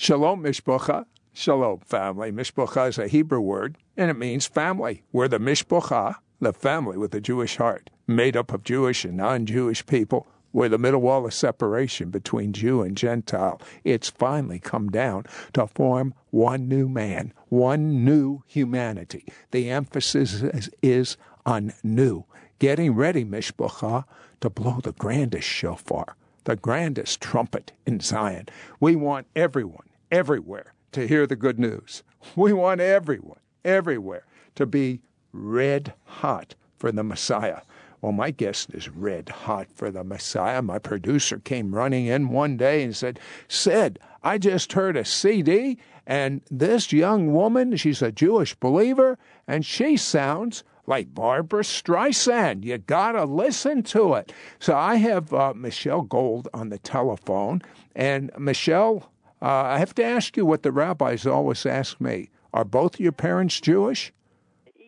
Shalom Mishpocha. Shalom family. Mishpocha is a Hebrew word, and it means family. We're the Mishpocha, the family with a Jewish heart, made up of Jewish and non-Jewish people. We're the middle wall of separation between Jew and Gentile. It's finally come down to form one new man, one new humanity. The emphasis is, is on new. Getting ready, Mishpocha, to blow the grandest shofar, the grandest trumpet in Zion. We want everyone, everywhere, to hear the good news. We want everyone, everywhere, to be red hot for the Messiah. Well, my guest is red hot for the Messiah. My producer came running in one day and said, Sid, I just heard a CD, and this young woman, she's a Jewish believer, and she sounds like Barbra Streisand. You gotta listen to it. So I have uh, Michelle Gold on the telephone, and Michelle, uh, I have to ask you what the rabbis always ask me: Are both your parents Jewish?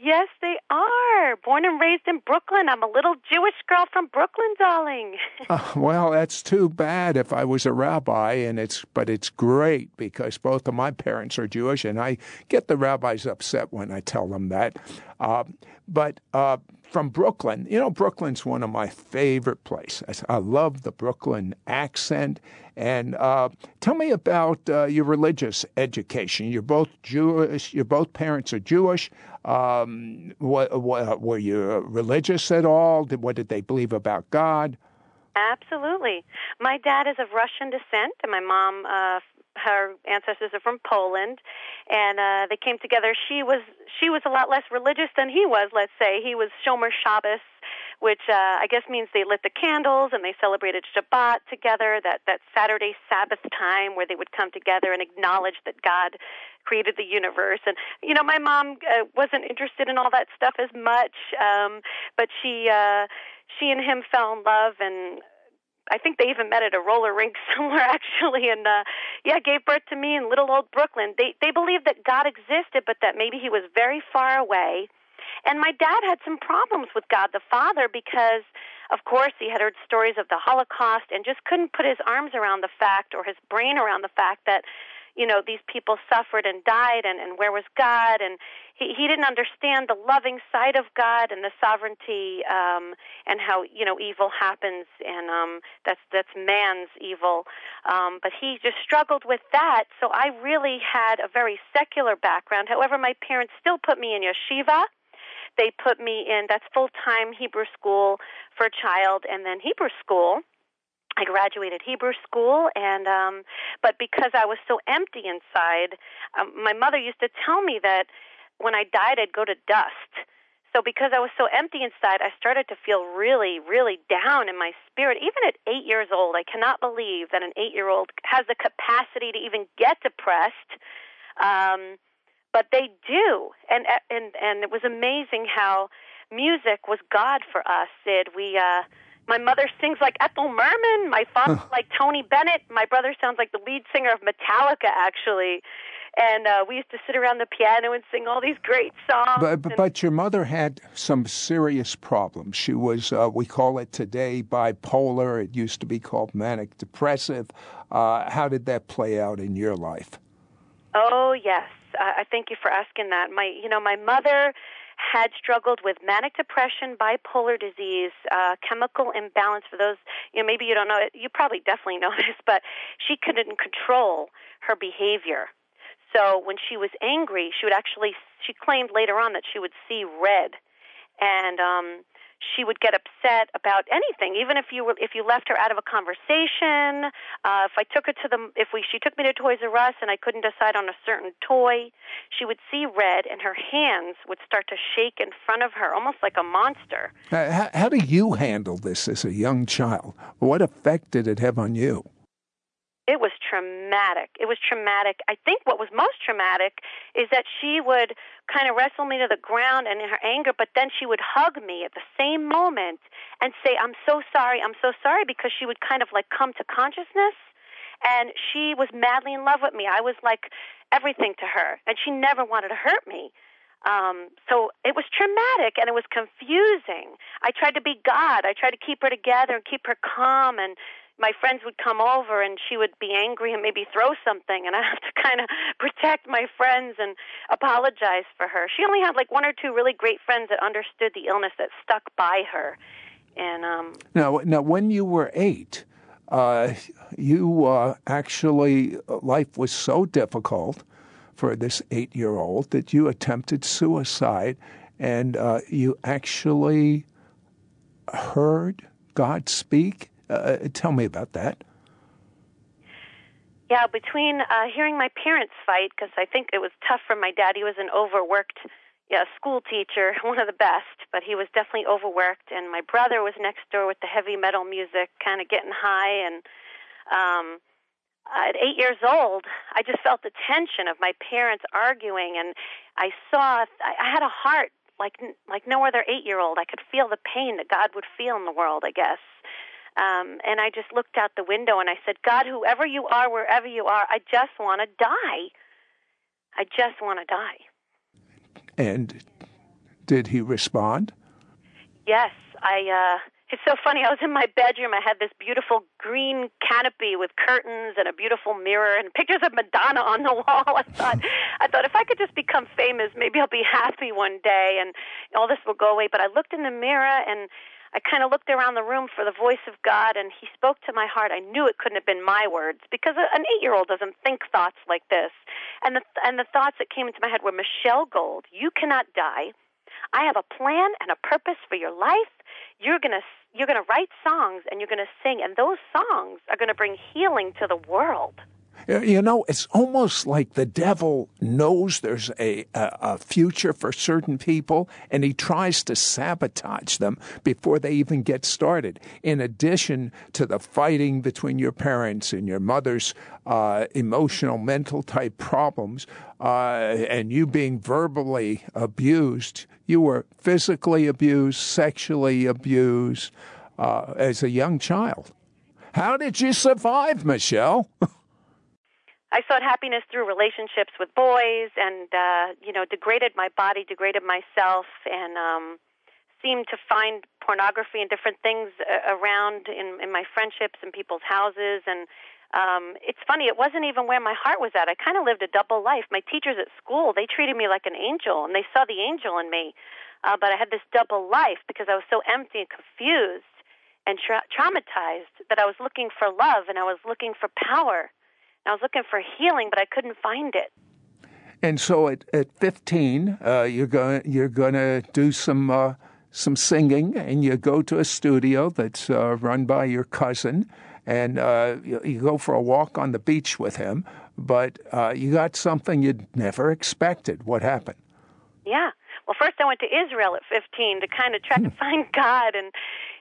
Yes, they are. Born and raised in Brooklyn. I'm a little Jewish girl from Brooklyn, darling. uh, well, that's too bad if I was a rabbi and it's but it's great because both of my parents are Jewish and I get the rabbis upset when I tell them that. Uh, but uh, from Brooklyn, you know, Brooklyn's one of my favorite places. I love the Brooklyn accent. And uh, tell me about uh, your religious education. You're both Jewish. Your both parents are Jewish. Um, what, what, were you religious at all? Did, what did they believe about God? Absolutely. My dad is of Russian descent, and my mom, uh, her ancestors are from Poland, and uh, they came together. She was she was a lot less religious than he was. Let's say he was Shomer Shabbos, which uh, I guess means they lit the candles and they celebrated Shabbat together. That that Saturday Sabbath time where they would come together and acknowledge that God created the universe. And you know, my mom uh, wasn't interested in all that stuff as much, um, but she uh, she and him fell in love and. I think they even met at a roller rink somewhere actually, and uh, yeah, gave birth to me in little old Brooklyn. They they believed that God existed, but that maybe He was very far away, and my dad had some problems with God the Father because, of course, he had heard stories of the Holocaust and just couldn't put his arms around the fact or his brain around the fact that you know these people suffered and died and, and where was god? And he, he didn't understand the loving side of god and the sovereignty um and how you know evil happens and um that's that's man's evil. Um but he just struggled with that. So i really had a very secular background. However my parents still put me in yeshiva. They put me in that's full time hebrew school for a child and then hebrew school I graduated Hebrew school, and um, but because I was so empty inside, um, my mother used to tell me that when I died, I'd go to dust. So because I was so empty inside, I started to feel really, really down in my spirit. Even at eight years old, I cannot believe that an eight-year-old has the capacity to even get depressed. Um, but they do, and and and it was amazing how music was God for us. Sid, we. Uh, my mother sings like Ethel Merman. My father like Tony Bennett. My brother sounds like the lead singer of Metallica, actually. And uh, we used to sit around the piano and sing all these great songs. But, but, but your mother had some serious problems. She was, uh, we call it today, bipolar. It used to be called manic depressive. Uh, how did that play out in your life? Oh yes, I thank you for asking that. My, you know, my mother had struggled with manic depression, bipolar disease, uh, chemical imbalance. For those, you know, maybe you don't know it, you probably definitely know this, but she couldn't control her behavior. So when she was angry, she would actually, she claimed later on that she would see red. And um, she would get upset about anything, even if you were if you left her out of a conversation. Uh, if I took her to the if we she took me to Toys R Us and I couldn't decide on a certain toy, she would see red and her hands would start to shake in front of her, almost like a monster. how, how do you handle this as a young child? What effect did it have on you? It was traumatic. It was traumatic. I think what was most traumatic is that she would kind of wrestle me to the ground and in her anger, but then she would hug me at the same moment and say, I'm so sorry, I'm so sorry, because she would kind of like come to consciousness. And she was madly in love with me. I was like everything to her, and she never wanted to hurt me. Um, so it was traumatic and it was confusing. I tried to be God. I tried to keep her together and keep her calm and my friends would come over and she would be angry and maybe throw something and I have to kind of protect my friends and apologize for her. She only had like one or two really great friends that understood the illness that stuck by her. And um Now now when you were 8, uh, you uh, actually life was so difficult for this 8-year-old that you attempted suicide and uh, you actually heard God speak uh, tell me about that. Yeah, between uh, hearing my parents fight, because I think it was tough for my dad. He was an overworked yeah, school teacher, one of the best, but he was definitely overworked. And my brother was next door with the heavy metal music, kind of getting high. And um, at eight years old, I just felt the tension of my parents arguing, and I saw I had a heart like like no other eight year old. I could feel the pain that God would feel in the world, I guess. Um, and I just looked out the window and I said, God, whoever you are, wherever you are, I just want to die. I just want to die. And did he respond? Yes. I. Uh, it's so funny. I was in my bedroom. I had this beautiful green canopy with curtains and a beautiful mirror and pictures of Madonna on the wall. I thought, I thought if I could just become famous, maybe I'll be happy one day and all this will go away. But I looked in the mirror and I kind of looked around the room for the voice of God, and He spoke to my heart. I knew it couldn't have been my words because an eight-year-old doesn't think thoughts like this. And the and the thoughts that came into my head were, Michelle Gold, you cannot die. I have a plan and a purpose for your life. You're gonna you're gonna write songs and you're gonna sing, and those songs are gonna bring healing to the world. You know, it's almost like the devil knows there's a, a, a, future for certain people and he tries to sabotage them before they even get started. In addition to the fighting between your parents and your mother's uh, emotional, mental type problems, uh, and you being verbally abused, you were physically abused, sexually abused uh, as a young child. How did you survive, Michelle? I sought happiness through relationships with boys, and uh, you know, degraded my body, degraded myself, and um, seemed to find pornography and different things uh, around in, in my friendships and people's houses. And um, it's funny, it wasn't even where my heart was at. I kind of lived a double life. My teachers at school, they treated me like an angel, and they saw the angel in me. Uh, but I had this double life because I was so empty and confused and tra- traumatized that I was looking for love and I was looking for power I was looking for healing, but I couldn't find it. And so at, at 15, uh, you're going you're going to do some uh, some singing, and you go to a studio that's uh, run by your cousin, and uh, you, you, go for a walk on the beach with him. But uh, you got something you'd never expected. What happened? Yeah. Well, first I went to Israel at 15 to kind of try to hmm. find God, and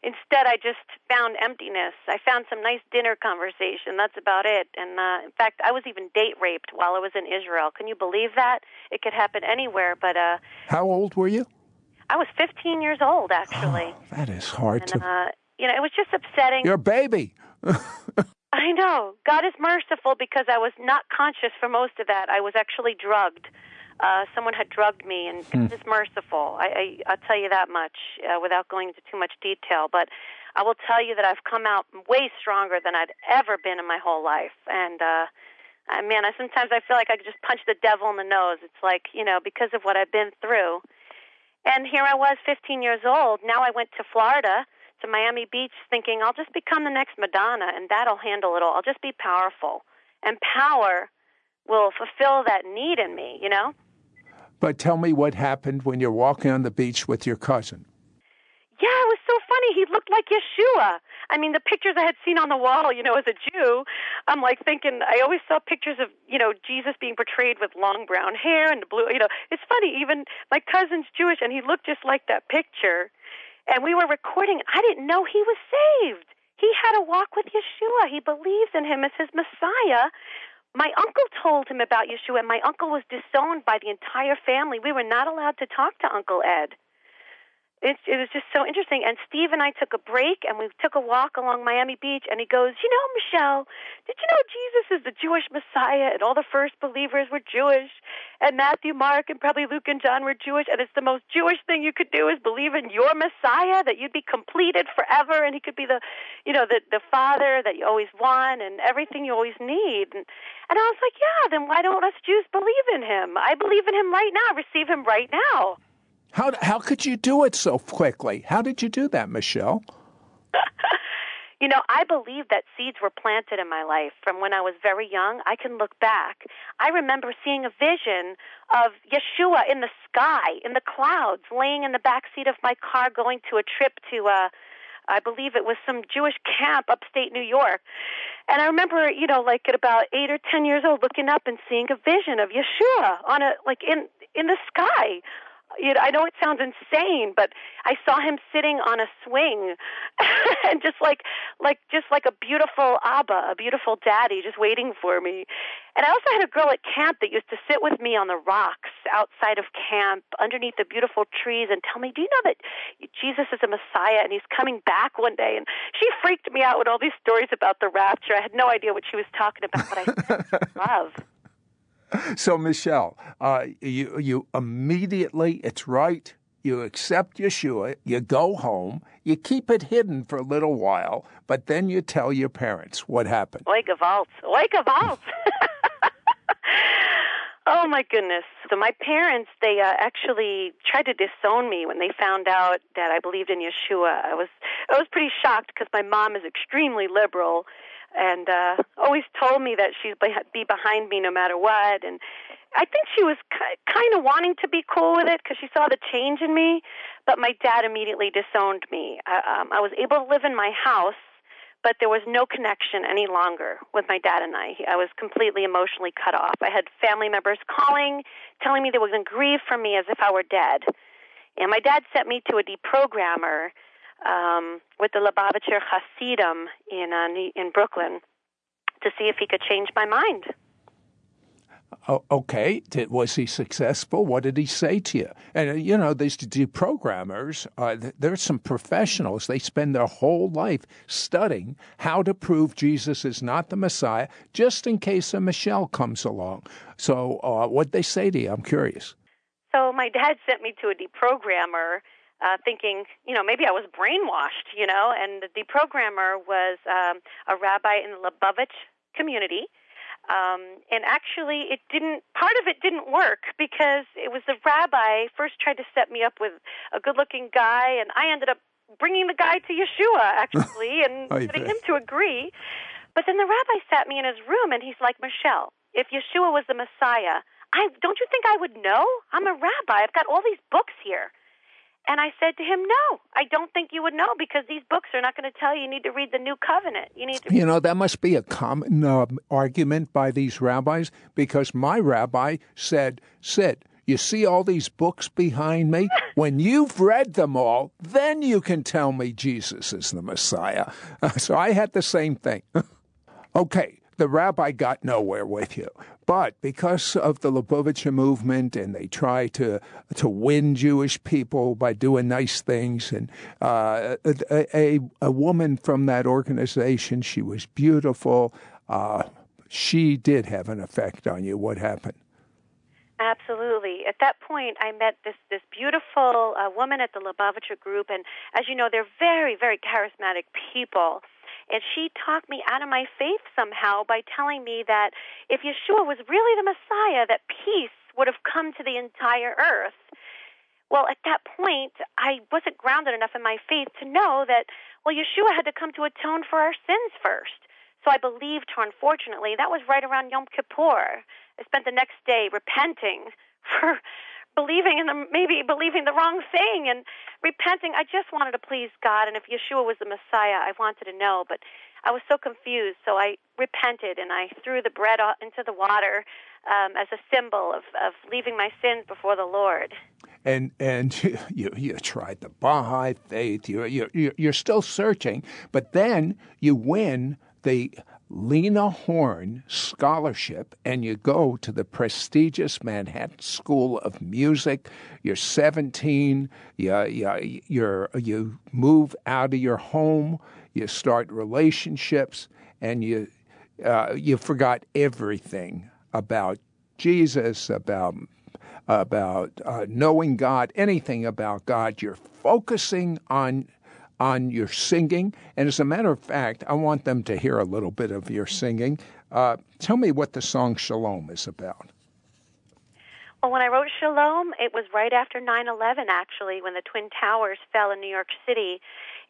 instead I just found emptiness. I found some nice dinner conversation. That's about it. And uh, in fact, I was even date raped while I was in Israel. Can you believe that? It could happen anywhere. But uh, how old were you? I was 15 years old, actually. Oh, that is hard and, to. Uh, you know, it was just upsetting. Your baby. I know. God is merciful because I was not conscious for most of that. I was actually drugged uh, someone had drugged me, and hmm. God is merciful. I, I, I'll tell you that much uh, without going into too much detail. But I will tell you that I've come out way stronger than I'd ever been in my whole life. And uh, I, man, I, sometimes I feel like I could just punch the devil in the nose. It's like you know because of what I've been through. And here I was, 15 years old. Now I went to Florida to Miami Beach, thinking I'll just become the next Madonna, and that'll handle it all. I'll just be powerful, and power will fulfill that need in me. You know. But tell me what happened when you're walking on the beach with your cousin. Yeah, it was so funny. He looked like Yeshua. I mean, the pictures I had seen on the wall, you know, as a Jew, I'm like thinking, I always saw pictures of, you know, Jesus being portrayed with long brown hair and blue, you know. It's funny, even my cousin's Jewish and he looked just like that picture. And we were recording. I didn't know he was saved. He had a walk with Yeshua. He believes in him as his Messiah my uncle told him about Yeshua, and my uncle was disowned by the entire family. We were not allowed to talk to Uncle Ed. It, it was just so interesting. And Steve and I took a break, and we took a walk along Miami Beach. And he goes, "You know, Michelle, did you know Jesus is the Jewish Messiah, and all the first believers were Jewish?" and Matthew, Mark, and probably Luke and John were Jewish, and it's the most Jewish thing you could do is believe in your Messiah, that you'd be completed forever, and he could be the, you know, the the Father that you always want, and everything you always need. And, and I was like, yeah, then why don't us Jews believe in him? I believe in him right now. Receive him right now. How how could you do it so quickly? How did you do that, Michelle? You know, I believe that seeds were planted in my life from when I was very young. I can look back. I remember seeing a vision of Yeshua in the sky, in the clouds, laying in the back seat of my car going to a trip to uh I believe it was some Jewish camp upstate New York. And I remember, you know, like at about 8 or 10 years old looking up and seeing a vision of Yeshua on a like in in the sky you know, I know it sounds insane, but I saw him sitting on a swing, and just like, like, just like a beautiful Abba, a beautiful daddy, just waiting for me. And I also had a girl at camp that used to sit with me on the rocks outside of camp, underneath the beautiful trees, and tell me, "Do you know that Jesus is a Messiah and He's coming back one day?" And she freaked me out with all these stories about the rapture. I had no idea what she was talking about, but I love. so Michelle, uh, you you immediately it's right. You accept Yeshua, you go home, you keep it hidden for a little while, but then you tell your parents what happened. Oi gewalt, oi gewalt. oh my goodness! So my parents, they uh, actually tried to disown me when they found out that I believed in Yeshua. I was I was pretty shocked because my mom is extremely liberal and uh, always told me that she'd be behind me no matter what. And I think she was kind of wanting to be cool with it because she saw the change in me. But my dad immediately disowned me. I, um, I was able to live in my house, but there was no connection any longer with my dad and I. I was completely emotionally cut off. I had family members calling, telling me they were going to grieve for me as if I were dead. And my dad sent me to a deprogrammer um, with the Lubavitcher Hasidim in uh, in Brooklyn to see if he could change my mind. Oh, okay. Did, was he successful? What did he say to you? And, uh, you know, these deprogrammers, uh, there's some professionals. They spend their whole life studying how to prove Jesus is not the Messiah, just in case a Michelle comes along. So, uh, what they say to you? I'm curious. So, my dad sent me to a deprogrammer uh, thinking, you know, maybe I was brainwashed, you know, and the deprogrammer was um, a rabbi in the Lubavitch community. Um, and actually, it didn't. Part of it didn't work because it was the rabbi first tried to set me up with a good-looking guy, and I ended up bringing the guy to Yeshua actually, and oh, getting him to agree. But then the rabbi sat me in his room, and he's like, Michelle, if Yeshua was the Messiah, I don't you think I would know? I'm a rabbi. I've got all these books here. And I said to him, "No, I don't think you would know because these books are not going to tell you. You need to read the New Covenant. You need to." You know that must be a common uh, argument by these rabbis because my rabbi said, "Sid." you see all these books behind me? when you've read them all, then you can tell me Jesus is the Messiah." so I had the same thing. okay, the rabbi got nowhere with you. But because of the Lubavitcher movement, and they try to to win Jewish people by doing nice things, and uh, a, a, a woman from that organization, she was beautiful. Uh, she did have an effect on you. What happened? Absolutely. At that point, I met this this beautiful uh, woman at the Lubavitcher group, and as you know, they're very very charismatic people. And she talked me out of my faith somehow by telling me that if Yeshua was really the Messiah, that peace would have come to the entire earth. Well, at that point, I wasn't grounded enough in my faith to know that, well, Yeshua had to come to atone for our sins first. So I believed her, unfortunately. That was right around Yom Kippur. I spent the next day repenting for believing in the maybe believing the wrong thing and repenting. I just wanted to please God, and if Yeshua was the Messiah, I wanted to know, but I was so confused. So I repented and I threw the bread into the water um, as a symbol of, of leaving my sins before the Lord. And and you you tried the Baha'i faith. You you you're still searching, but then you win the Lena Horne Scholarship and you go to the prestigious Manhattan School of Music. You're 17, you, you, you're, you move out of your home, you start relationships, and you, uh, you forgot everything about Jesus, about about uh, knowing God, anything about God. You're focusing on on your singing. And as a matter of fact, I want them to hear a little bit of your singing. Uh, tell me what the song Shalom is about. Well, when I wrote Shalom, it was right after 9 11, actually, when the Twin Towers fell in New York City.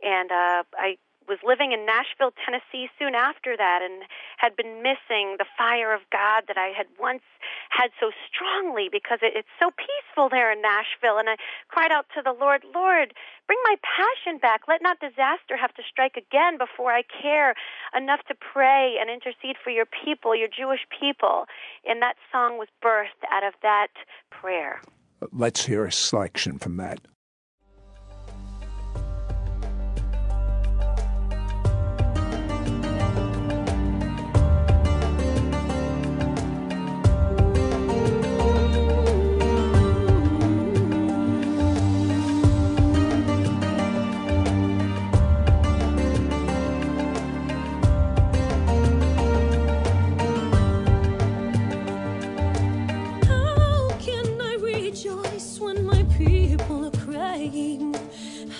And uh, I was living in Nashville, Tennessee soon after that and had been missing the fire of God that I had once had so strongly because it, it's so peaceful there in Nashville. And I cried out to the Lord, Lord, bring my passion back. Let not disaster have to strike again before I care enough to pray and intercede for your people, your Jewish people. And that song was birthed out of that prayer. Let's hear a selection from that.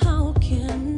How can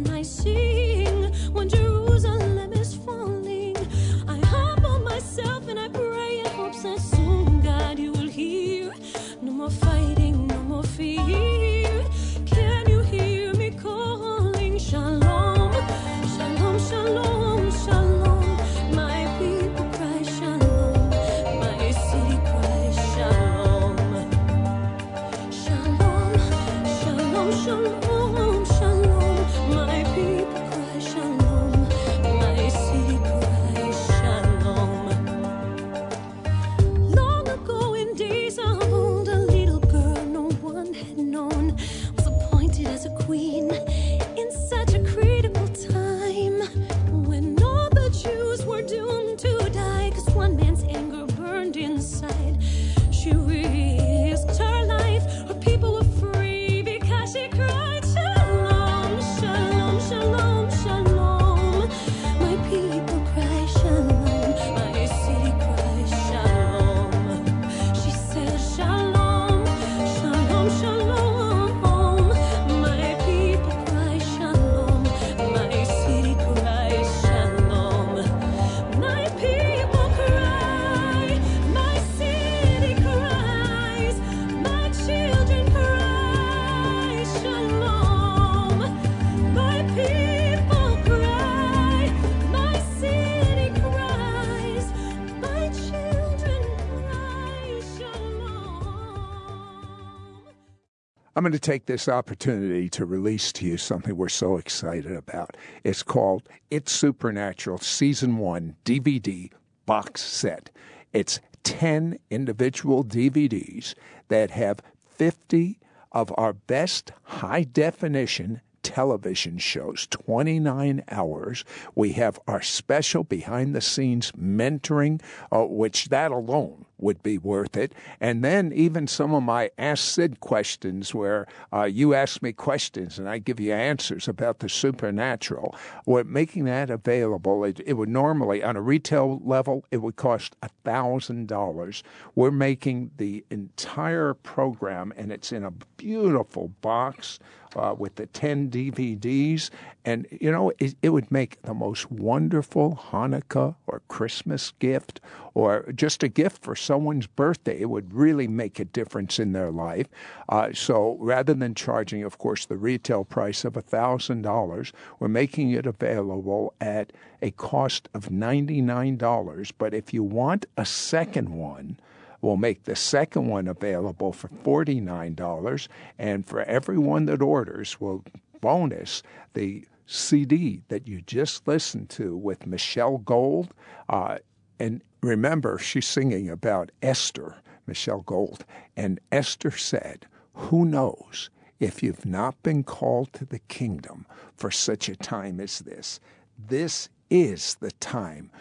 I'm going to take this opportunity to release to you something we're so excited about. It's called It's Supernatural Season 1 DVD Box Set. It's 10 individual DVDs that have 50 of our best high definition television shows, 29 hours. We have our special behind the scenes mentoring, uh, which that alone would be worth it. And then even some of my Ask Sid questions, where uh, you ask me questions and I give you answers about the supernatural, we're making that available. It, it would normally, on a retail level, it would cost $1,000. We're making the entire program, and it's in a beautiful box uh, with the 10 DVDs. And, you know, it, it, would make the most wonderful Hanukkah or Christmas gift or just a gift for someone's birthday. It would really make a difference in their life. Uh, so rather than charging, of course, the retail price of $1,000, we're making it available at a cost of $99. But if you want a second one, We'll make the second one available for $49. And for everyone that orders, we'll bonus the CD that you just listened to with Michelle Gold. Uh, and remember, she's singing about Esther, Michelle Gold. And Esther said, Who knows if you've not been called to the kingdom for such a time as this? This is the time.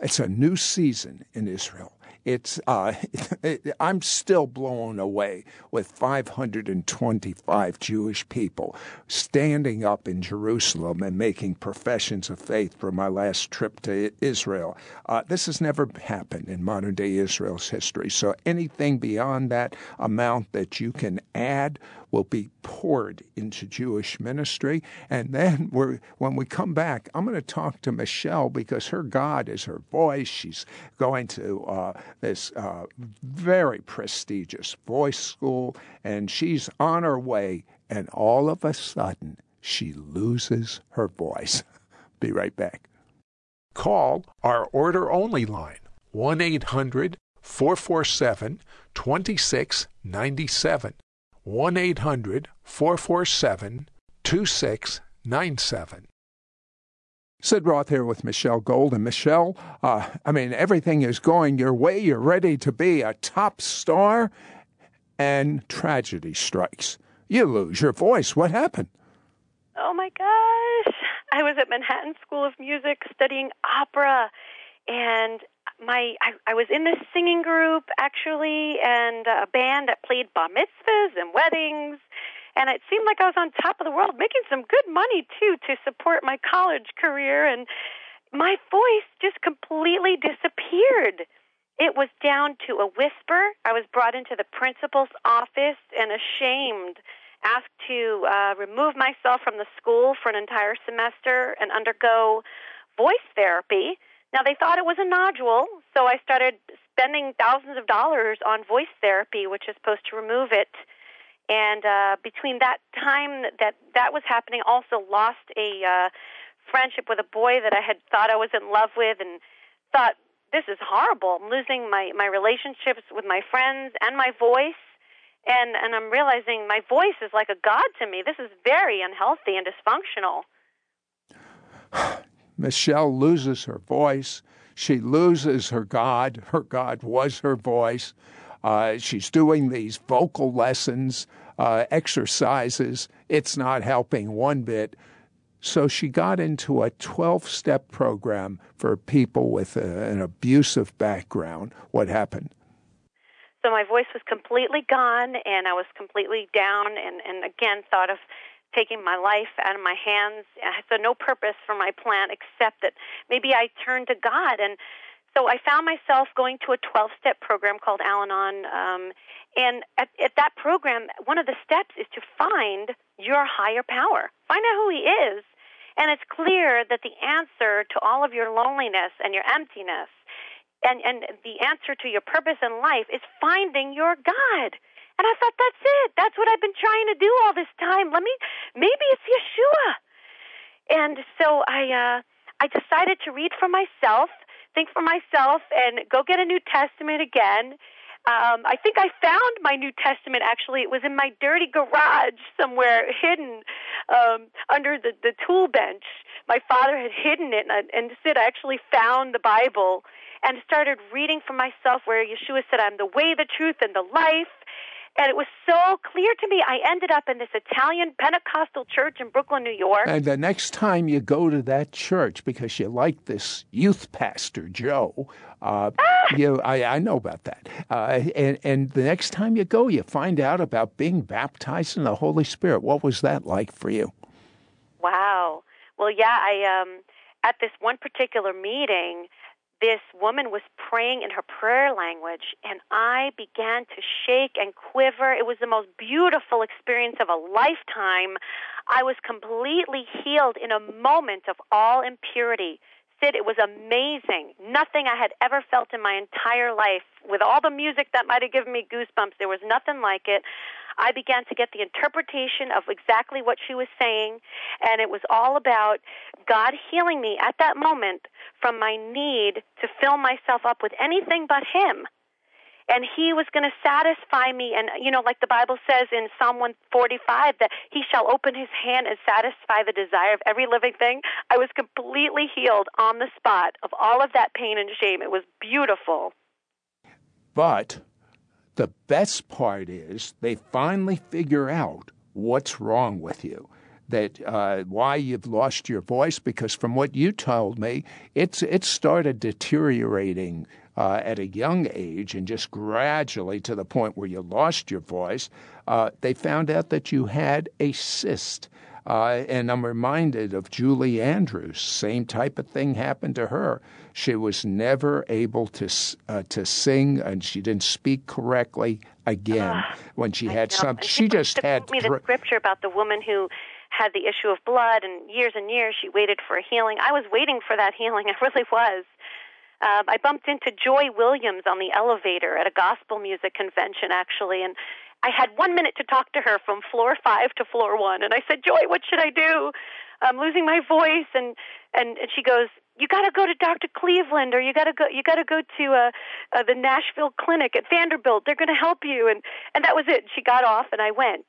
It's a new season in Israel. It's uh, I'm still blown away with 525 Jewish people standing up in Jerusalem and making professions of faith for my last trip to Israel. Uh, this has never happened in modern day Israel's history. So anything beyond that amount that you can add will be poured into Jewish ministry. And then when we come back, I'm going to talk to Michelle because her God is her voice. She's going to uh, this uh, very prestigious voice school, and she's on her way. And all of a sudden, she loses her voice. Be right back. Call our order only line 1 800 447 2697. 1 800 447 2697. Sid Roth here with Michelle Gold. And Michelle, uh, I mean, everything is going your way. You're ready to be a top star, and tragedy strikes. You lose your voice. What happened? Oh my gosh. I was at Manhattan School of Music studying opera, and my I, I was in this singing group actually, and a band that played bar mitzvahs and weddings, and it seemed like I was on top of the world, making some good money too to support my college career, and my voice just completely disappeared. It was down to a whisper. I was brought into the principal's office and ashamed, asked to uh, remove myself from the school for an entire semester and undergo voice therapy now, they thought it was a nodule, so I started spending thousands of dollars on voice therapy, which is supposed to remove it. And uh, between that time that that was happening, also lost a uh, friendship with a boy that I had thought I was in love with, and thought this is horrible. I'm losing my my relationships with my friends and my voice, and and I'm realizing my voice is like a god to me. This is very unhealthy and dysfunctional. Michelle loses her voice. She loses her God. Her God was her voice. Uh, she's doing these vocal lessons, uh, exercises. It's not helping one bit. So she got into a 12 step program for people with a, an abusive background. What happened? So my voice was completely gone, and I was completely down, and, and again thought of taking my life out of my hands. So no purpose for my plan except that maybe I turned to God. And so I found myself going to a 12 step program called Al Anon. Um, and at, at that program, one of the steps is to find your higher power, find out who He is. And it's clear that the answer to all of your loneliness and your emptiness and, and the answer to your purpose in life is finding your God. And I thought, that's it. That's what I've been trying to do all this time. Let me, maybe it's Yeshua. And so I, uh, I decided to read for myself, think for myself, and go get a New Testament again. Um, I think I found my New Testament. Actually, it was in my dirty garage somewhere, hidden um, under the the tool bench. My father had hidden it, and, I, actually found the Bible and started reading for myself. Where Yeshua said, "I'm the way, the truth, and the life." And it was so clear to me. I ended up in this Italian Pentecostal church in Brooklyn, New York. And the next time you go to that church because you like this youth pastor, Joe, uh, ah! you, I, I, know about that. Uh, and, and the next time you go, you find out about being baptized in the Holy Spirit. What was that like for you? Wow. Well, yeah, I um, at this one particular meeting, this woman was praying in her prayer language, and I began to shake and quiver. It was the most beautiful experience of a lifetime. I was completely healed in a moment of all impurity. Sid, it was amazing. Nothing I had ever felt in my entire life. With all the music that might have given me goosebumps, there was nothing like it. I began to get the interpretation of exactly what she was saying, and it was all about God healing me at that moment from my need to fill myself up with anything but Him. And He was going to satisfy me. And, you know, like the Bible says in Psalm 145, that He shall open His hand and satisfy the desire of every living thing. I was completely healed on the spot of all of that pain and shame. It was beautiful. But the best part is they finally figure out what's wrong with you that uh, why you've lost your voice because from what you told me, it's it started deteriorating uh, at a young age and just gradually to the point where you lost your voice, uh, they found out that you had a cyst. Uh, and I'm reminded of Julie Andrews. Same type of thing happened to her. She was never able to uh, to sing, and she didn't speak correctly again uh, when she had something. She just had me the scripture about the woman who had the issue of blood, and years and years she waited for a healing. I was waiting for that healing. I really was. Uh, I bumped into Joy Williams on the elevator at a gospel music convention, actually, and I had one minute to talk to her from floor five to floor one, and I said, "Joy, what should I do? I'm losing my voice." And and, and she goes, "You got to go to Dr. Cleveland, or you got to go. You got to go to uh, uh, the Nashville clinic at Vanderbilt. They're going to help you." And and that was it. She got off, and I went.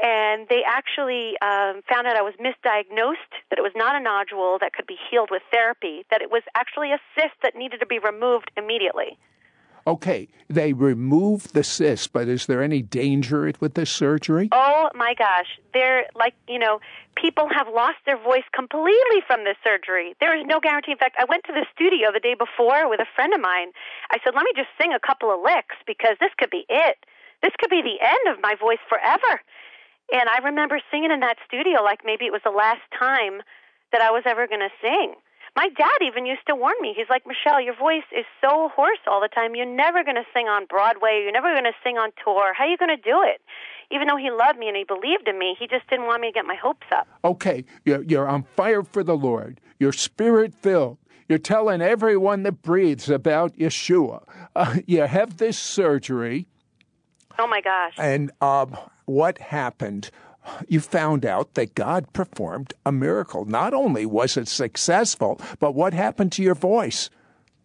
And they actually um, found out I was misdiagnosed, that it was not a nodule that could be healed with therapy, that it was actually a cyst that needed to be removed immediately. Okay, they removed the cyst, but is there any danger with this surgery? Oh my gosh, they're like you know, people have lost their voice completely from this surgery. There is no guarantee. In fact, I went to the studio the day before with a friend of mine. I said, "Let me just sing a couple of licks because this could be it. This could be the end of my voice forever." And I remember singing in that studio like maybe it was the last time that I was ever going to sing. My dad even used to warn me. He's like, Michelle, your voice is so hoarse all the time. You're never going to sing on Broadway. You're never going to sing on tour. How are you going to do it? Even though he loved me and he believed in me, he just didn't want me to get my hopes up. Okay, you're, you're on fire for the Lord. You're spirit filled. You're telling everyone that breathes about Yeshua. Uh, you have this surgery. Oh my gosh. And um, what happened? You found out that God performed a miracle. Not only was it successful, but what happened to your voice?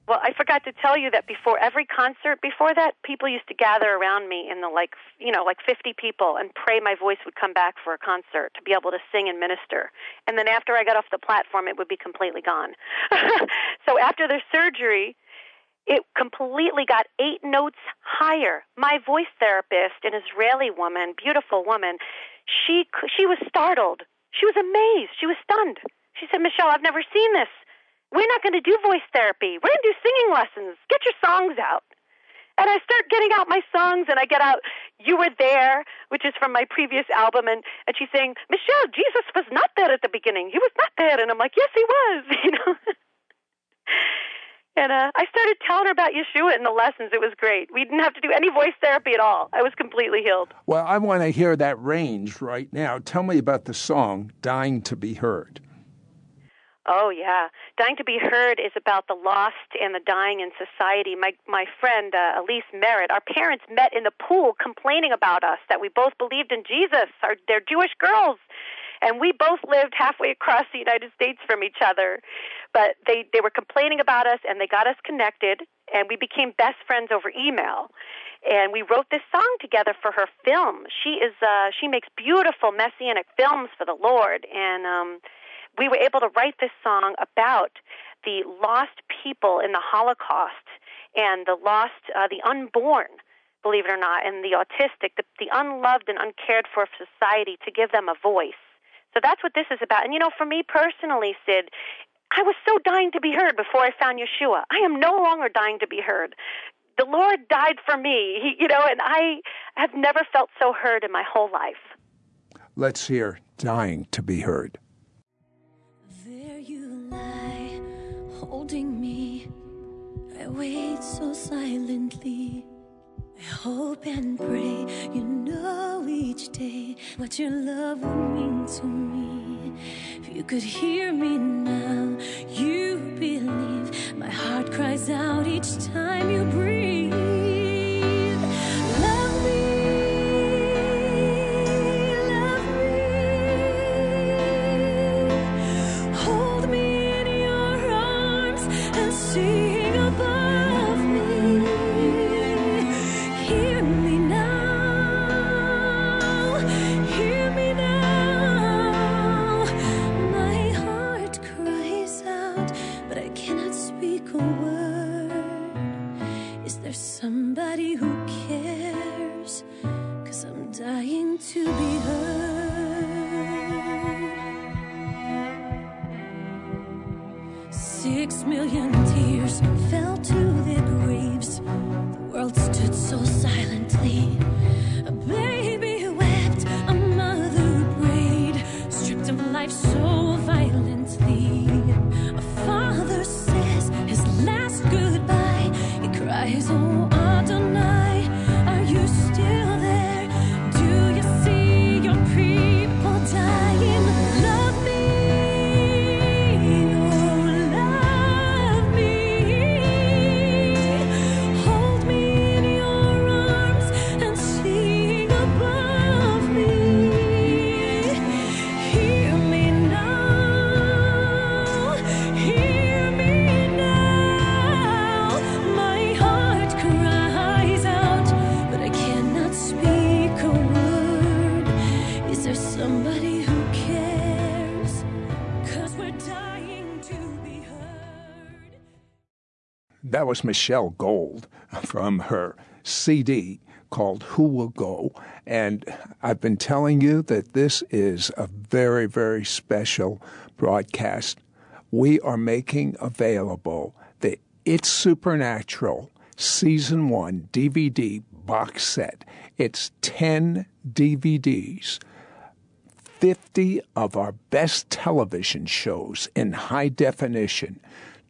Well, I forgot to tell you that before every concert, before that, people used to gather around me in the like, you know, like 50 people and pray my voice would come back for a concert to be able to sing and minister. And then after I got off the platform, it would be completely gone. so after the surgery, it completely got eight notes higher. My voice therapist, an Israeli woman, beautiful woman, she she was startled. She was amazed. She was stunned. She said, "Michelle, I've never seen this. We're not going to do voice therapy. We're going to do singing lessons. Get your songs out." And I start getting out my songs, and I get out "You Were There," which is from my previous album, and and she's saying, "Michelle, Jesus was not there at the beginning. He was not there," and I'm like, "Yes, he was," you know. And uh, I started telling her about Yeshua and the lessons. It was great. We didn't have to do any voice therapy at all. I was completely healed. Well, I want to hear that range right now. Tell me about the song "Dying to Be Heard." Oh yeah, "Dying to Be Heard" is about the lost and the dying in society. My my friend uh, Elise Merritt, our parents met in the pool complaining about us that we both believed in Jesus. Our, they're Jewish girls, and we both lived halfway across the United States from each other. But they they were complaining about us, and they got us connected, and we became best friends over email. And we wrote this song together for her film. She is uh, she makes beautiful messianic films for the Lord, and um, we were able to write this song about the lost people in the Holocaust and the lost, uh, the unborn believe it or not, and the autistic, the, the unloved and uncared for society to give them a voice. So that's what this is about. And you know, for me personally, Sid, I was so dying to be heard before I found Yeshua. I am no longer dying to be heard. The Lord died for me, he, you know, and I have never felt so heard in my whole life. Let's hear Dying to Be Heard. There you lie, holding me. I wait so silently. I hope and pray you know each day what your love would mean to me. If you could hear me now, you believe. My heart cries out each time you breathe. That was Michelle Gold from her CD called Who Will Go. And I've been telling you that this is a very, very special broadcast. We are making available the It's Supernatural Season 1 DVD box set. It's 10 DVDs. 50 of our best television shows in high definition,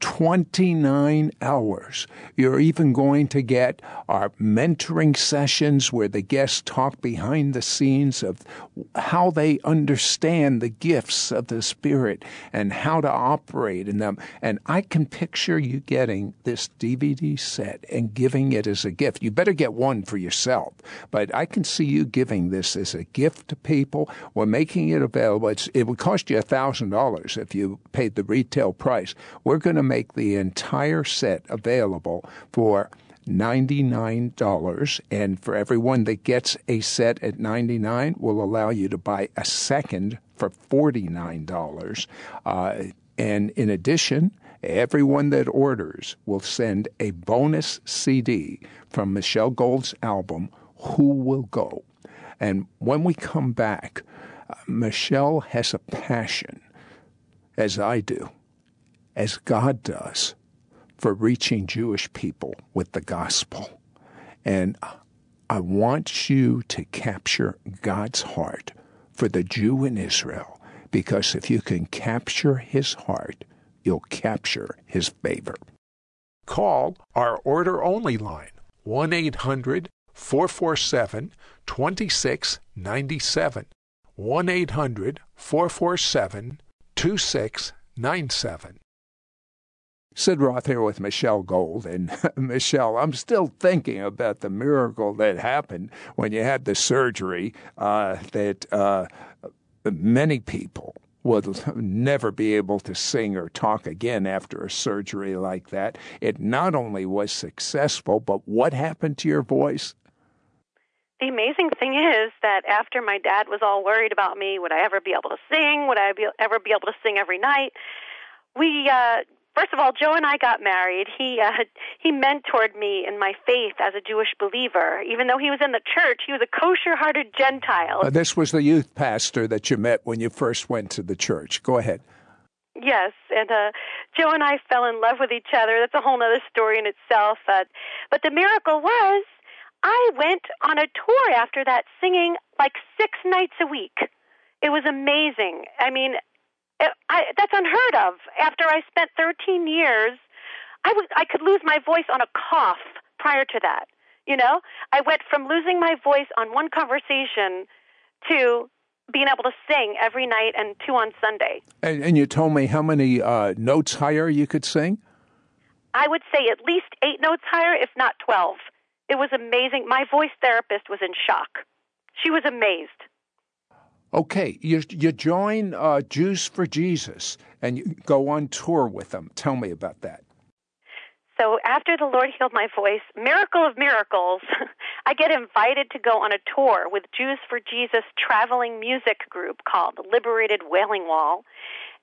29 hours. You're even going to get our mentoring sessions where the guests talk behind the scenes of how they understand the gifts of the Spirit and how to operate in them. And I can picture you getting this DVD set and giving it as a gift. You better get one for yourself, but I can see you giving this as a gift to people. We're making it available. It's, it would cost you $1,000 if you paid the retail price. We're going to make the entire set available for $99 and for everyone that gets a set at 99 will allow you to buy a second for $49 uh, and in addition everyone that orders will send a bonus cd from michelle gold's album who will go? And when we come back uh, michelle has a passion as i do as God does for reaching Jewish people with the gospel. And I want you to capture God's heart for the Jew in Israel, because if you can capture his heart, you'll capture his favor. Call our order only line, 1 800 447 2697. 1 800 447 2697. Sid Roth here with Michelle Gold. And Michelle, I'm still thinking about the miracle that happened when you had the surgery uh, that uh, many people would never be able to sing or talk again after a surgery like that. It not only was successful, but what happened to your voice? The amazing thing is that after my dad was all worried about me, would I ever be able to sing? Would I be, ever be able to sing every night? We uh, First of all, Joe and I got married. He uh, he mentored me in my faith as a Jewish believer. Even though he was in the church, he was a kosher-hearted Gentile. Uh, this was the youth pastor that you met when you first went to the church. Go ahead. Yes, and uh, Joe and I fell in love with each other. That's a whole other story in itself. Uh, but the miracle was, I went on a tour after that, singing like six nights a week. It was amazing. I mean, I, that's unheard of. After I spent 13 years, I, could lose my voice on a cough prior to that. You know, I went from losing my voice on one conversation to being able to sing every night and two on Sunday. And, and you told me how many uh, notes higher you could sing? I would say at least eight notes higher, if not 12. It was amazing. My voice therapist was in shock. She was amazed. Okay, you you join uh, Jews for Jesus and you go on tour with them. Tell me about that. So after the Lord healed my voice, miracle of miracles, I get invited to go on a tour with Jews for Jesus traveling music group called Liberated Wailing Wall.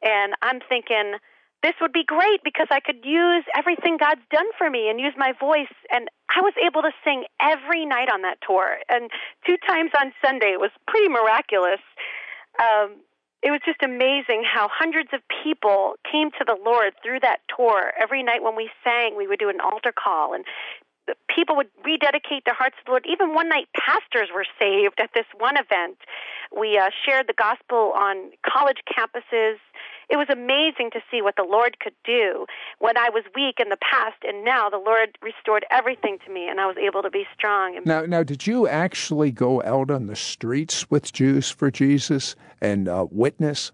And I'm thinking, this would be great because I could use everything God's done for me and use my voice. And I was able to sing every night on that tour. And two times on Sunday, it was pretty miraculous. Um, it was just amazing how hundreds of people came to the Lord through that tour. Every night when we sang, we would do an altar call, and people would rededicate their hearts to the Lord. Even one night, pastors were saved at this one event. We uh, shared the gospel on college campuses it was amazing to see what the Lord could do when I was weak in the past, and now the Lord restored everything to me, and I was able to be strong. Now, now, did you actually go out on the streets with Jews for Jesus and uh, witness?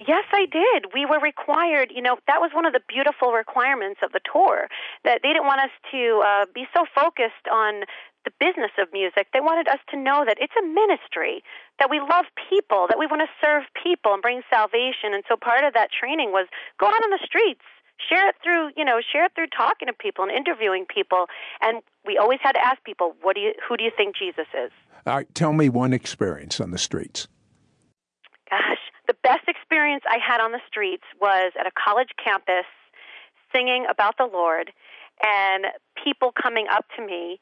Yes, I did. We were required, you know, that was one of the beautiful requirements of the tour, that they didn't want us to uh, be so focused on the business of music. They wanted us to know that it's a ministry, that we love people, that we want to serve people and bring salvation. And so part of that training was go out on the streets, share it through, you know, share it through talking to people and interviewing people. And we always had to ask people, what do you, who do you think Jesus is? All right, tell me one experience on the streets. Gosh, the best experience I had on the streets was at a college campus singing about the Lord and people coming up to me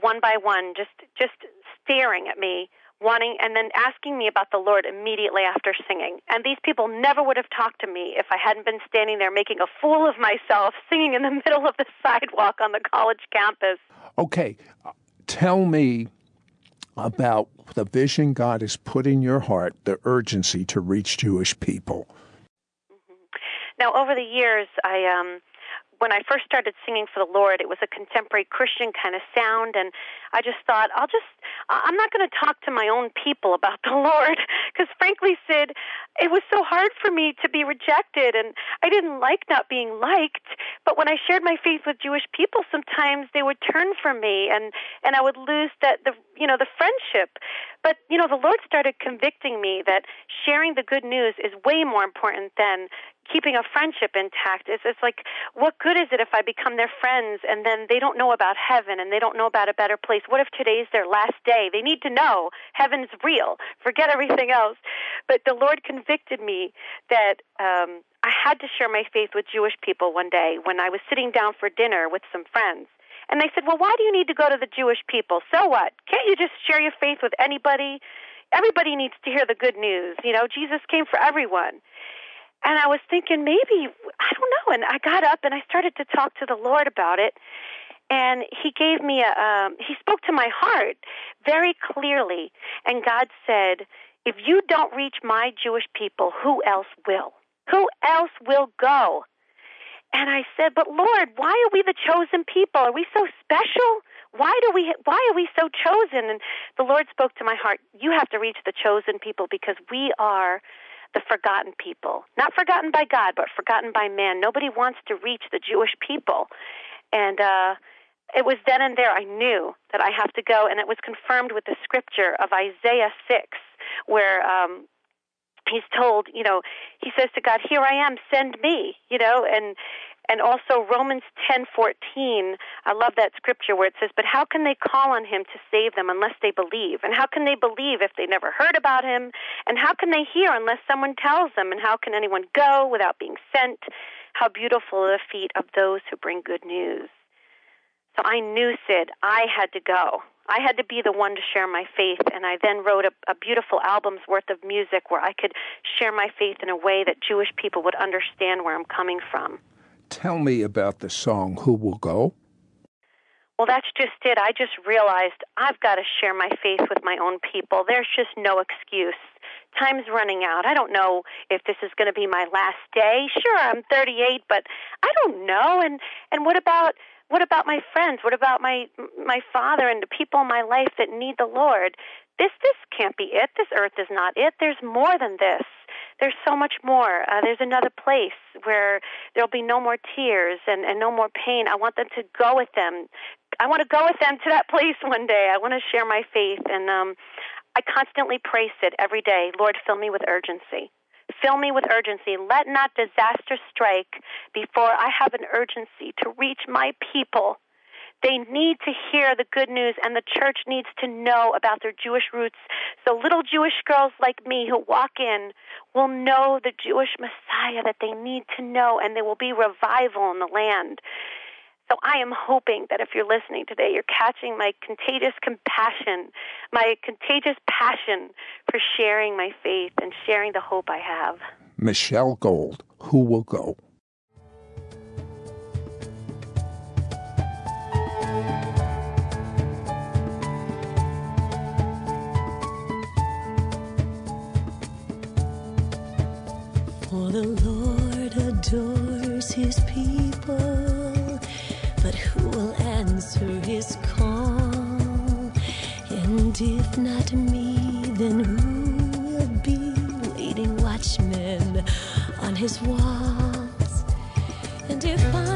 one by one, just just staring at me, wanting and then asking me about the Lord immediately after singing. And these people never would have talked to me if I hadn't been standing there making a fool of myself, singing in the middle of the sidewalk on the college campus. Okay, tell me about the vision God has put in your heart, the urgency to reach Jewish people. Mm-hmm. Now, over the years, I um, when I first started singing for the Lord, it was a contemporary Christian kind of sound, and I just thought, I'll just, I'm not going to talk to my own people about the Lord, because frankly, Sid, it was so hard for me to be rejected, and I didn't like not being liked. But when I shared my faith with Jewish people, sometimes they would turn from me, and and I would lose that the you know the friendship. But you know, the Lord started convicting me that sharing the good news is way more important than keeping a friendship intact. It's, it's like, what good is it if I become their friends and then they don't know about heaven and they don't know about a better place? What if today's their last day? They need to know heaven's real. Forget everything else. But the Lord convicted me that um, I had to share my faith with Jewish people one day when I was sitting down for dinner with some friends. And they said, Well, why do you need to go to the Jewish people? So what? Can't you just share your faith with anybody? Everybody needs to hear the good news. You know, Jesus came for everyone. And I was thinking maybe I don't know. And I got up and I started to talk to the Lord about it. And he gave me a um, he spoke to my heart very clearly. And God said, "If you don't reach my Jewish people, who else will? Who else will go?" And I said, "But Lord, why are we the chosen people? Are we so special?" why do we why are we so chosen and the lord spoke to my heart you have to reach the chosen people because we are the forgotten people. Not forgotten by God, but forgotten by man. Nobody wants to reach the Jewish people. And uh, it was then and there I knew that I have to go, and it was confirmed with the scripture of Isaiah 6, where um, he's told, you know, he says to God, "Here I am, send me," you know, and and also Romans 10:14. I love that scripture where it says, "But how can they call on him to save them unless they believe? And how can they believe if they never heard about him? And how can they hear unless someone tells them? And how can anyone go without being sent? How beautiful are the feet of those who bring good news." So I knew Sid, I had to go. I had to be the one to share my faith, and I then wrote a, a beautiful album's worth of music where I could share my faith in a way that Jewish people would understand where I'm coming from. Tell me about the song Who Will Go? Well, that's just it. I just realized I've got to share my faith with my own people. There's just no excuse. Time's running out. I don't know if this is going to be my last day. Sure, I'm 38, but I don't know. And and what about what about my friends? What about my my father and the people in my life that need the Lord? This this can't be it. This earth is not it. There's more than this there's so much more. Uh, there's another place where there'll be no more tears and, and no more pain. I want them to go with them. I want to go with them to that place one day. I want to share my faith. And um, I constantly praise it every day. Lord, fill me with urgency. Fill me with urgency. Let not disaster strike before I have an urgency to reach my people they need to hear the good news, and the church needs to know about their Jewish roots. So little Jewish girls like me who walk in will know the Jewish Messiah that they need to know, and there will be revival in the land. So I am hoping that if you're listening today, you're catching my contagious compassion, my contagious passion for sharing my faith and sharing the hope I have. Michelle Gold, who will go? If not me, then who will be waiting watchmen on his walls? And if I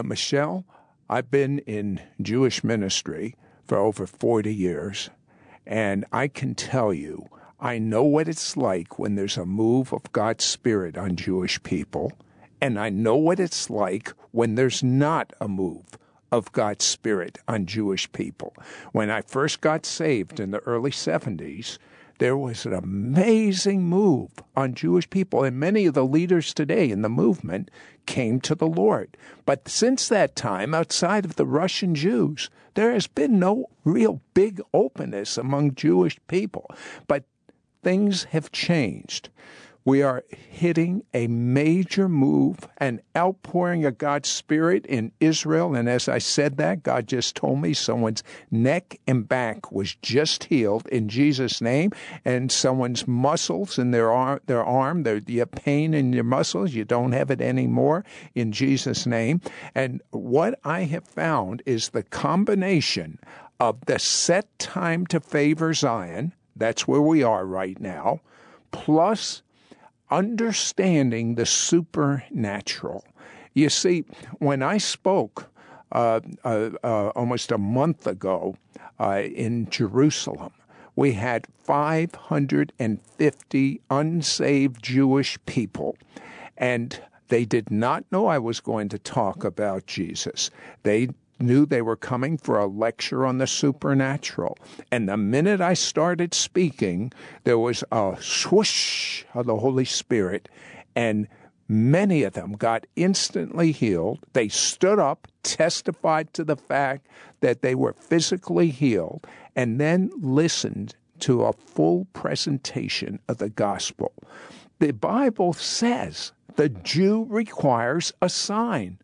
Now, Michelle, I've been in Jewish ministry for over 40 years, and I can tell you, I know what it's like when there's a move of God's Spirit on Jewish people, and I know what it's like when there's not a move of God's Spirit on Jewish people. When I first got saved in the early 70s, there was an amazing move on Jewish people, and many of the leaders today in the movement came to the Lord. But since that time, outside of the Russian Jews, there has been no real big openness among Jewish people. But things have changed. We are hitting a major move, an outpouring of God's Spirit in Israel. And as I said that, God just told me someone's neck and back was just healed in Jesus' name, and someone's muscles in their arm, their arm, their, you pain in your muscles, you don't have it anymore in Jesus' name. And what I have found is the combination of the set time to favor Zion, that's where we are right now, plus understanding the supernatural. You see, when I spoke uh, uh, uh, almost a month ago uh, in Jerusalem, we had 550 unsaved Jewish people, and they did not know I was going to talk about Jesus. They knew they were coming for a lecture on the supernatural. And the minute I started speaking, there was a swoosh of the Holy Spirit, and many of them got instantly healed. They stood up, testified to the fact that they were physically healed, and then listened to a full presentation of the gospel. The Bible says the Jew requires a sign.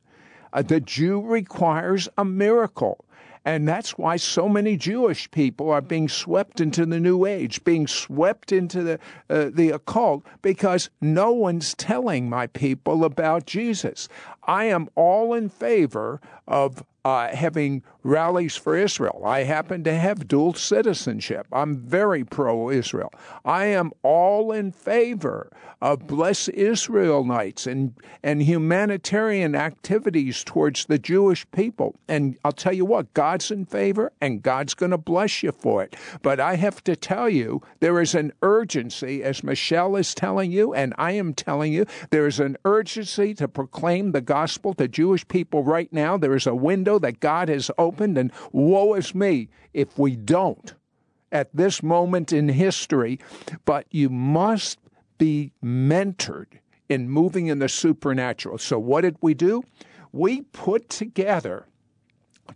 Uh, the Jew requires a miracle. And that's why so many Jewish people are being swept into the New Age, being swept into the, uh, the occult, because no one's telling my people about Jesus. I am all in favor of uh, having rallies for Israel. I happen to have dual citizenship. I'm very pro Israel. I am all in favor of bless Israel nights and, and humanitarian activities towards the Jewish people. And I'll tell you what, God's in favor and God's going to bless you for it. But I have to tell you, there is an urgency, as Michelle is telling you, and I am telling you, there is an urgency to proclaim the gospel to Jewish people right now. There is a window that God has opened, and woe is me if we don't at this moment in history. But you must be mentored in moving in the supernatural. So, what did we do? We put together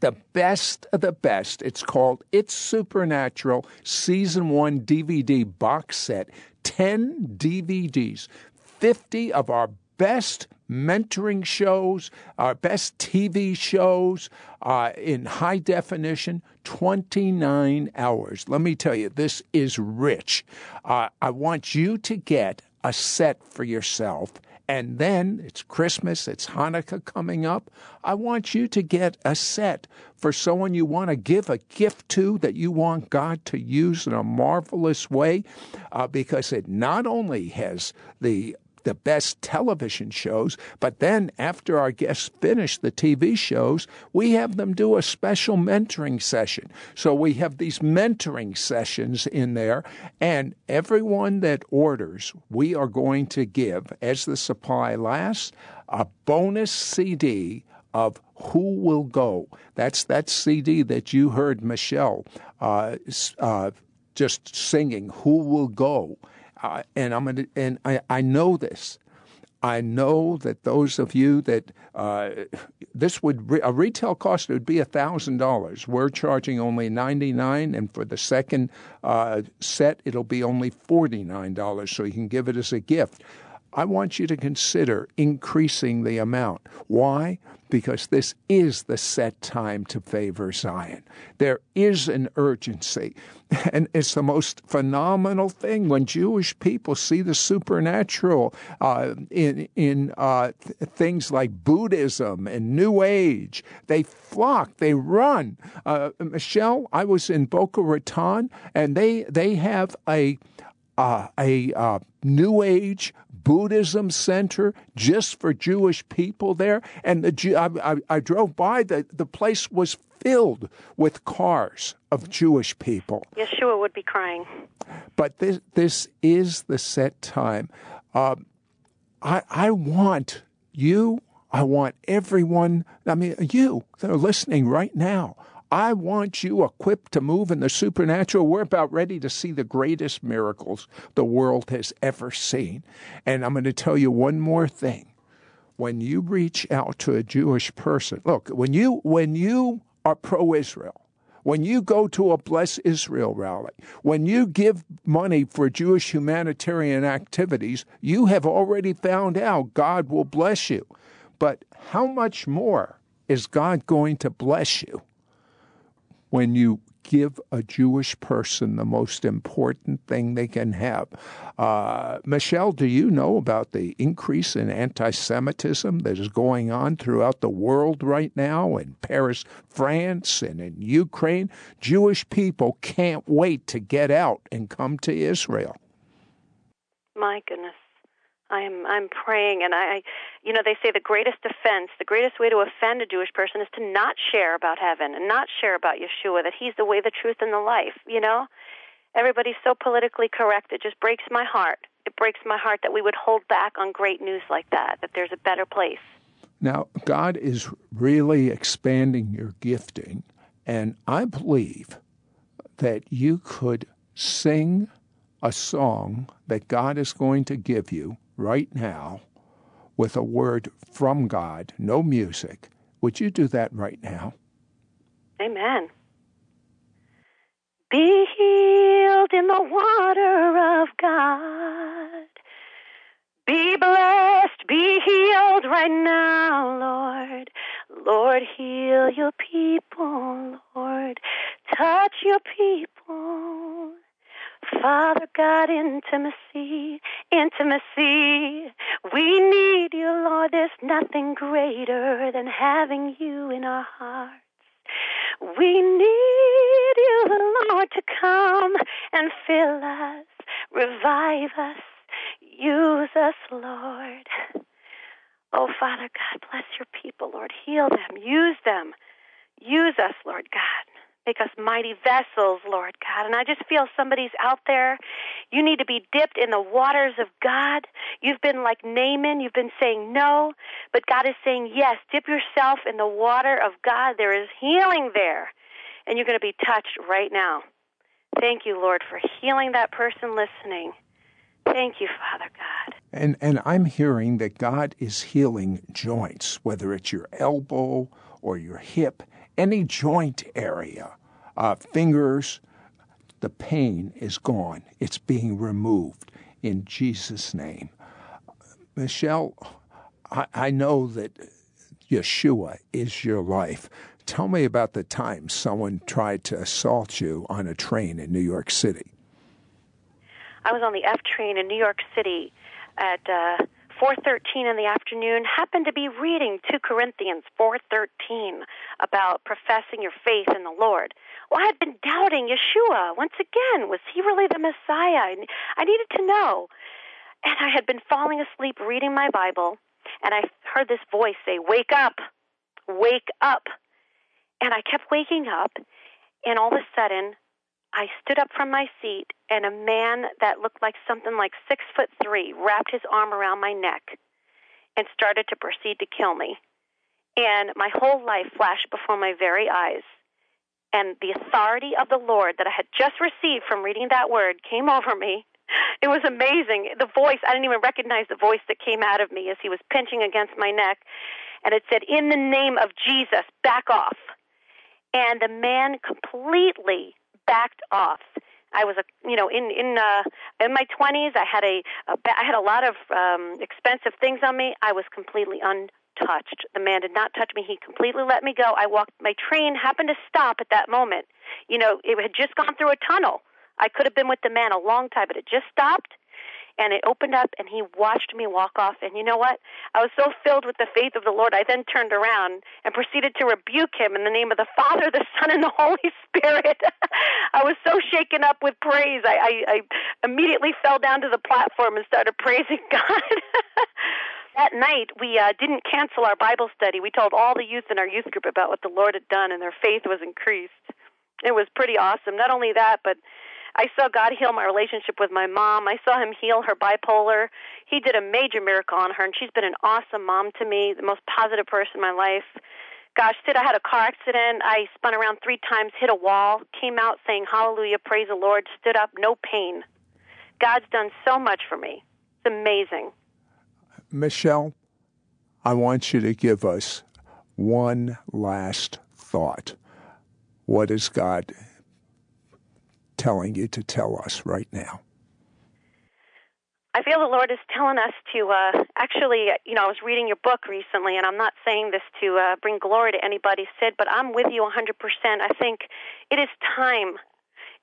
the best of the best. It's called It's Supernatural Season 1 DVD box set. 10 DVDs, 50 of our best mentoring shows, our best TV shows uh, in high definition, 29 hours. Let me tell you, this is rich. Uh, I want you to get a set for yourself. And then it's Christmas, it's Hanukkah coming up. I want you to get a set for someone you want to give a gift to that you want God to use in a marvelous way uh, because it not only has the the best television shows. But then, after our guests finish the TV shows, we have them do a special mentoring session. So we have these mentoring sessions in there, and everyone that orders, we are going to give, as the supply lasts, a bonus CD of who will go. That's that CD that you heard Michelle uh, uh, just singing. Who will go? Uh, and I'm gonna, and I, I know this. I know that those of you that uh, this would re- a retail cost would be thousand dollars. We're charging only ninety nine, and for the second uh, set, it'll be only forty nine dollars. So you can give it as a gift. I want you to consider increasing the amount. Why? Because this is the set time to favor Zion. There is an urgency. And it's the most phenomenal thing when Jewish people see the supernatural uh, in, in uh, th- things like Buddhism and New Age. They flock, they run. Uh, Michelle, I was in Boca Raton, and they, they have a, uh, a uh, New Age Buddhism center just for Jewish people there. And the, I, I, I drove by, the, the place was filled with cars of Jewish people. Yeshua would be crying. But this, this is the set time. Uh, I, I want you, I want everyone, I mean, you that are listening right now. I want you equipped to move in the supernatural. We're about ready to see the greatest miracles the world has ever seen. And I'm going to tell you one more thing. When you reach out to a Jewish person, look, when you when you are pro-Israel, when you go to a Bless Israel rally, when you give money for Jewish humanitarian activities, you have already found out God will bless you. But how much more is God going to bless you when you give a Jewish person the most important thing they can have. Uh, Michelle, do you know about the increase in anti Semitism that is going on throughout the world right now in Paris, France, and in Ukraine? Jewish people can't wait to get out and come to Israel. My goodness. I'm I'm praying, and I, you know, they say the greatest offense, the greatest way to offend a Jewish person is to not share about heaven and not share about Yeshua, that He's the way, the truth, and the life. You know, everybody's so politically correct. It just breaks my heart. It breaks my heart that we would hold back on great news like that. That there's a better place. Now, God is really expanding your gifting, and I believe that you could sing a song that God is going to give you right now with a word from God, no music. Would you do that right now? Amen. Be healed in the water of God. Be blessed, be healed right now, Lord. Lord, heal your people, Lord. Touch your people. Father God, intimacy, intimacy. We need you, Lord. There's nothing greater than having you in our hearts. We need you, Lord, to come and fill us, revive us, use us, Lord. Oh, Father God, bless your people, Lord. Heal them, use them. Use us, Lord God. Make us mighty vessels, Lord God. And I just feel somebody's out there. You need to be dipped in the waters of God. You've been like Naaman. You've been saying no, but God is saying yes. Dip yourself in the water of God. There is healing there, and you're going to be touched right now. Thank you, Lord, for healing that person listening. Thank you, Father God. And and I'm hearing that God is healing joints, whether it's your elbow or your hip any joint area, uh, fingers, the pain is gone. It's being removed in Jesus' name. Michelle, I, I know that Yeshua is your life. Tell me about the time someone tried to assault you on a train in New York City. I was on the F train in New York City at uh, 4:13 in the afternoon. Happened to be reading 2 Corinthians 4:13 about professing your faith in the Lord. Well, I had been doubting Yeshua once again. Was he really the Messiah? I needed to know. And I had been falling asleep reading my Bible, and I heard this voice say, "Wake up, wake up." And I kept waking up, and all of a sudden, I stood up from my seat, and a man that looked like something like six foot three wrapped his arm around my neck and started to proceed to kill me. And my whole life flashed before my very eyes. And the authority of the Lord that I had just received from reading that word came over me. It was amazing. The voice, I didn't even recognize the voice that came out of me as he was pinching against my neck. And it said, In the name of Jesus, back off. And the man completely backed off. I was a you know in in uh, in my 20s. I had a, a I had a lot of um, expensive things on me. I was completely untouched. The man did not touch me. He completely let me go. I walked. My train happened to stop at that moment. You know, it had just gone through a tunnel. I could have been with the man a long time, but it just stopped and it opened up and he watched me walk off. And you know what? I was so filled with the faith of the lord i then turned around and proceeded to rebuke him in the name of the father the son and the holy spirit. I was so shaken up with praise. I i, I immediately fell down to the platform and started praising god. That night we uh, didn't cancel our bible study. We told all the youth in our youth group about what the lord had done and their faith was increased. It was pretty awesome. Not only that but I saw God heal my relationship with my mom. I saw him heal her bipolar. He did a major miracle on her, and she's been an awesome mom to me, the most positive person in my life. Gosh, Sid, I had a car accident. I spun around three times, hit a wall, came out saying, Hallelujah, praise the Lord, stood up, no pain. God's done so much for me. It's amazing. Michelle, I want you to give us one last thought. What is God telling you to tell us right now? I feel the Lord is telling us to uh, actually, you know, I was reading your book recently, and I'm not saying this to uh, bring glory to anybody, Sid, but I'm with you 100%. I think it is time.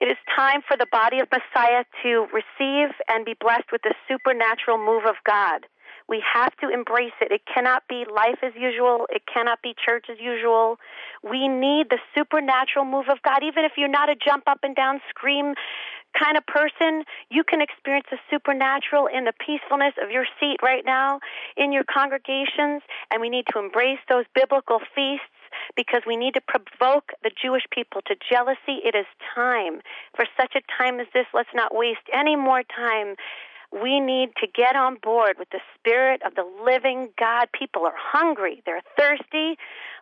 It is time for the body of Messiah to receive and be blessed with the supernatural move of God. We have to embrace it. It cannot be life as usual. It cannot be church as usual. We need the supernatural move of God. Even if you're not a jump up and down, scream kind of person, you can experience the supernatural in the peacefulness of your seat right now in your congregations. And we need to embrace those biblical feasts because we need to provoke the Jewish people to jealousy. It is time. For such a time as this, let's not waste any more time we need to get on board with the spirit of the living God. People are hungry, they're thirsty.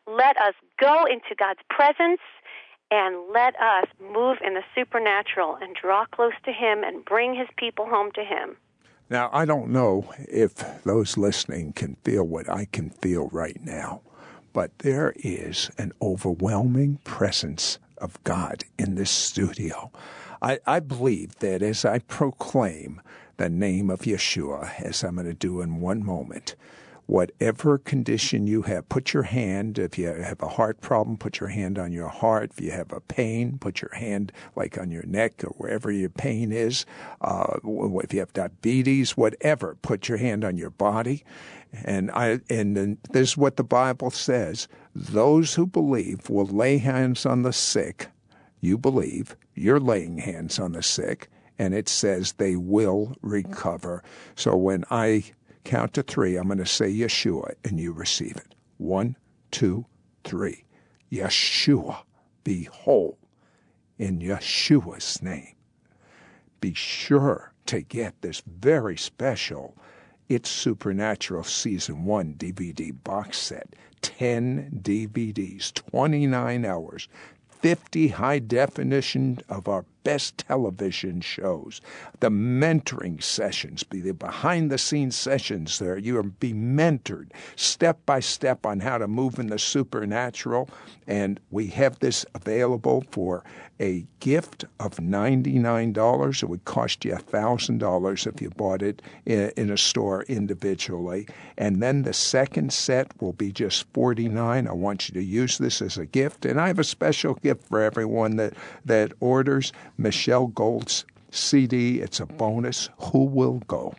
Let us go into God's presence and let us move in the supernatural and draw close to Him and bring His people home to Him. Now, I don't know if those listening can feel what I can feel right now, but there is an overwhelming presence of God in this studio. I, I believe that as I proclaim the name of Yeshua, as I'm going to do in one moment. Whatever condition you have, put your hand, if you have a heart problem, put your hand on your heart. If you have a pain, put your hand like on your neck or wherever your pain is. Uh, if you have diabetes, whatever, put your hand on your body. And I, and this is what the Bible says. Those who believe will lay hands on the sick. You believe, you're laying hands on the sick and it says they will recover. So when I count to three, I'm going to say Yeshua, and you receive it. One, two, three. Yeshua, be whole in Yeshua's name. Be sure to get this very special It's Supernatural Season 1 DVD box set. 10 DVDs, 29 hours, 50 high definition of our best television shows, the mentoring sessions, the behind the scenes sessions there. You will be mentored step by step on how to move in the supernatural. And we have this available for a gift of $99. It would cost you $1,000 if you bought it in, in, a store individually. And then the second set will be just 49. I want you to use this as a gift. And I have a special gift for everyone that, that orders Michelle Gold's CD. It's a bonus. Who will go?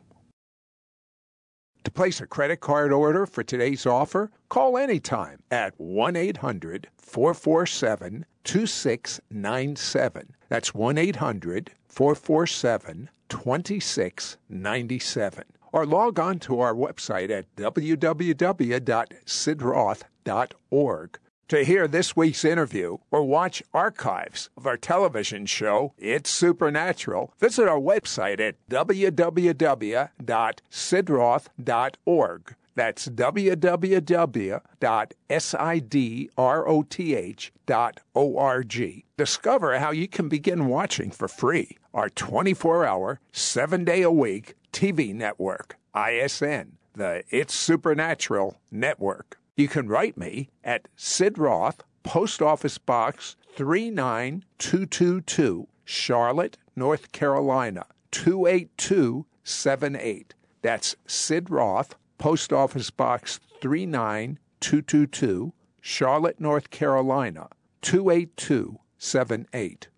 To place a credit card order for today's offer, call anytime at 1 800 447 2697. That's 1 800 447 2697. Or log on to our website at www.sidroth.org to hear this week's interview or watch archives of our television show, It's Supernatural, visit our website at www.sidroth.org. That's www.sidroth.org. Discover how you can begin watching for free our 24 hour, 7 day a week TV network, ISN, the It's Supernatural Network. You can write me at Sid Roth, Post Office Box 39222, Charlotte, North Carolina 28278. That's Sid Roth, Post Office Box 39222, Charlotte, North Carolina 28278.